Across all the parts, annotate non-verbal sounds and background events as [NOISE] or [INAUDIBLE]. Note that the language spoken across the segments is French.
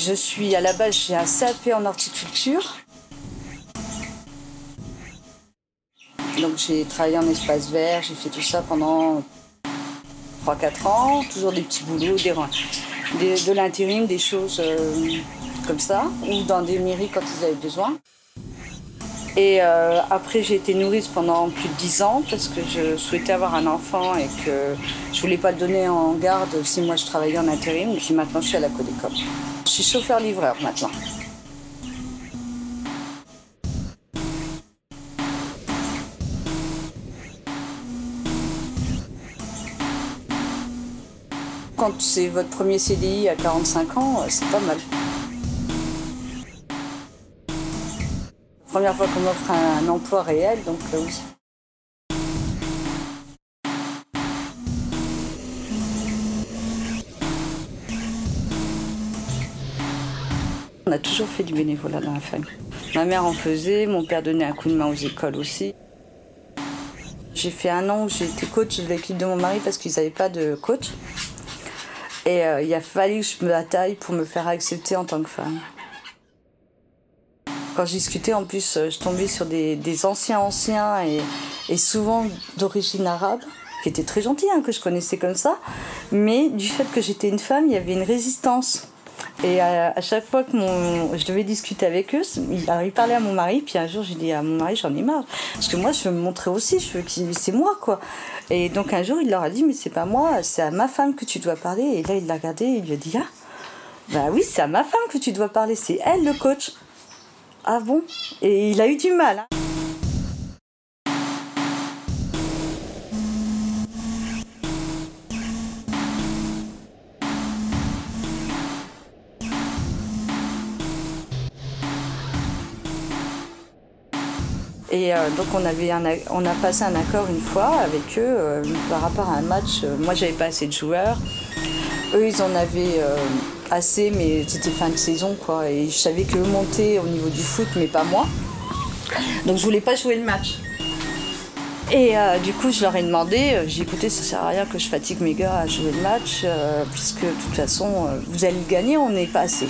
je suis à la base, j'ai un CAP en horticulture. Donc j'ai travaillé en espace vert, j'ai fait tout ça pendant 3-4 ans, toujours des petits boulots, des, de l'intérim, des choses euh, comme ça, ou dans des mairies quand ils avaient besoin. Et euh, après, j'ai été nourrice pendant plus de 10 ans parce que je souhaitais avoir un enfant et que je voulais pas le donner en garde si moi je travaillais en intérim. Et puis maintenant, je suis à la Codécom. Suis chauffeur-livreur maintenant. Quand c'est votre premier CDI à 45 ans, c'est pas mal. Première fois qu'on m'offre un, emploi réel, donc euh, oui. On a toujours fait du bénévolat dans la famille. Ma mère en faisait, mon père donnait un coup de main aux écoles aussi. J'ai fait un an où été coach de l'équipe de mon mari parce qu'ils n'avaient pas de coach. Et euh, il a fallu que je me bataille pour me faire accepter en tant que femme. Quand je discutais, en plus, euh, je tombais sur des, anciens anciens et, souvent d'origine arabe, qui étaient très gentils, hein, que je connaissais comme ça. Mais du fait que j'étais une femme, il y avait une résistance. Et à, chaque fois que mon, je devais discuter avec eux, il, parlait à mon mari, puis un jour j'ai dit à mon mari j'en ai marre, parce que moi je veux me montrer aussi, je veux que c'est moi quoi. Et donc un jour il leur a dit mais c'est pas moi, c'est à ma femme que tu dois parler. Et là il l'a regardé et il lui a dit ah bah oui c'est à ma femme que tu dois parler, c'est elle le coach. Ah bon? Et il a eu du mal. Hein. Et euh, donc on, avait on a passé un accord une fois avec eux euh, par rapport à un match. Euh, moi j'avais pas assez de joueurs. Eux ils en avaient assez, mais c'était fin de saison, quoi. Et je savais qu'eux montaient au niveau du foot, mais pas moi. Donc je voulais pas jouer le match. Et du coup, je leur ai demandé, euh, j'ai écouté, ça sert à rien que je fatigue mes gars à jouer le match, puisque de toute façon, vous allez le gagner, on n'est pas assez.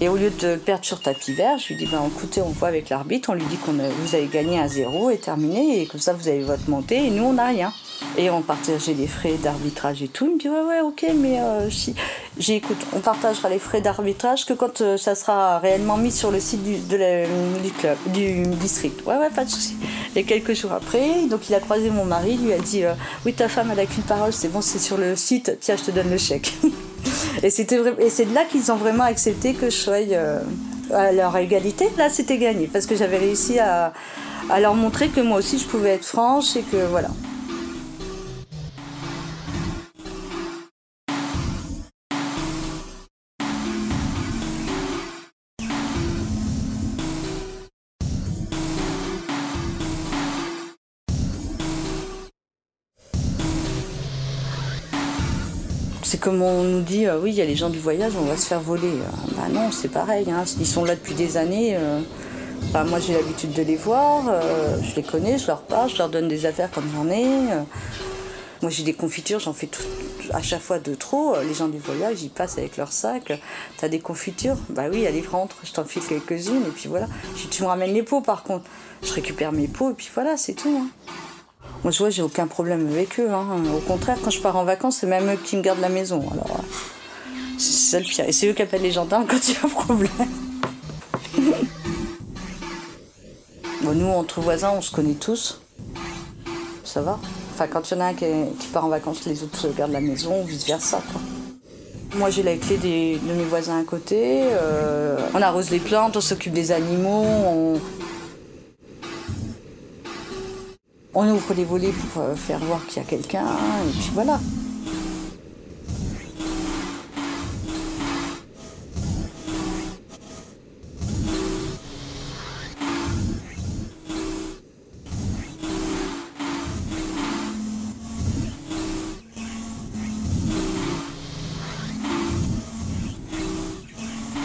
Et au lieu de perdre sur tapis vert, je lui dis, ben, écoutez, on voit avec l'arbitre, on lui dit que vous avez gagné un zéro et terminé, et comme ça, vous avez votre montée, et nous, on n'a rien. Et on partageait les frais d'arbitrage et tout. Il me dit, ouais, ouais, ok, mais si. J'ai écoute, on partagera les frais d'arbitrage que quand euh, ça sera réellement mis sur le site du, du club, du district. Ouais, ouais, pas de souci. Et quelques jours après, donc il a croisé mon mari, il lui a dit euh, Oui, ta femme, elle a qu'une parole, c'est bon, c'est sur le site, tiens, je te donne le chèque. [LAUGHS] et, c'est de là qu'ils ont vraiment accepté que je sois euh, à leur égalité. Là, c'était gagné parce que j'avais réussi à leur montrer que moi aussi je pouvais être franche et que voilà. C'est comme on nous dit, euh, oui, il y a les gens du voyage, on va se faire voler. Euh, bah non, c'est pareil, hein. ils sont là depuis des années. Euh. Bah, moi, j'ai l'habitude de les voir, je les connais, je leur parle, je leur donne des affaires comme j'en ai. Moi, j'ai des confitures, j'en fais à chaque fois de trop. Les gens du voyage, ils passent avec leur sac. T'as des confitures? Bah oui, allez, rentre, je t'en file quelques-unes, et puis voilà. Tu me ramènes les pots, par contre. Je récupère mes pots, et puis voilà, c'est tout. Hein. Moi, je vois, j'ai aucun problème avec eux. Hein. Au contraire, quand je pars en vacances, c'est même eux qui me gardent la maison. Alors, c'est ça le pire. Et c'est eux qui appellent les gendarmes [LAUGHS] quand il y a un problème. bon, nous, entre voisins, on se connaît tous. Ça va. Enfin, quand il y en a un qui, part en vacances, les autres gardent la maison, ou vice-versa. Moi, j'ai la clé de mes voisins à côté. Euh, on arrose les plantes, on s'occupe des animaux, On ouvre les volets pour euh, faire voir qu'il y a quelqu'un, et puis voilà.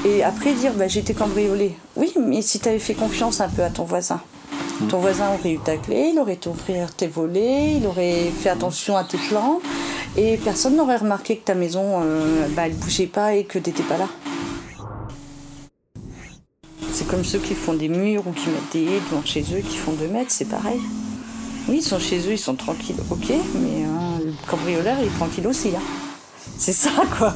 Et après dire, bah, j'ai. Oui, mais si tu avais fait confiance un peu à ton voisin. Ton voisin aurait eu ta clé, il aurait ouvert tes volets, il aurait fait attention à tes plans et personne n'aurait remarqué que ta maison, euh, bah, elle bougeait pas et que tu n'étais pas là. Comme ceux qui font des murs ou qui mettent des haies devant chez eux, qui font 2 mètres, c'est pareil. Oui, ils sont chez eux, ils sont tranquilles, ok, mais euh, le cambrioleur, il est tranquille aussi. Hein. C'est ça, quoi.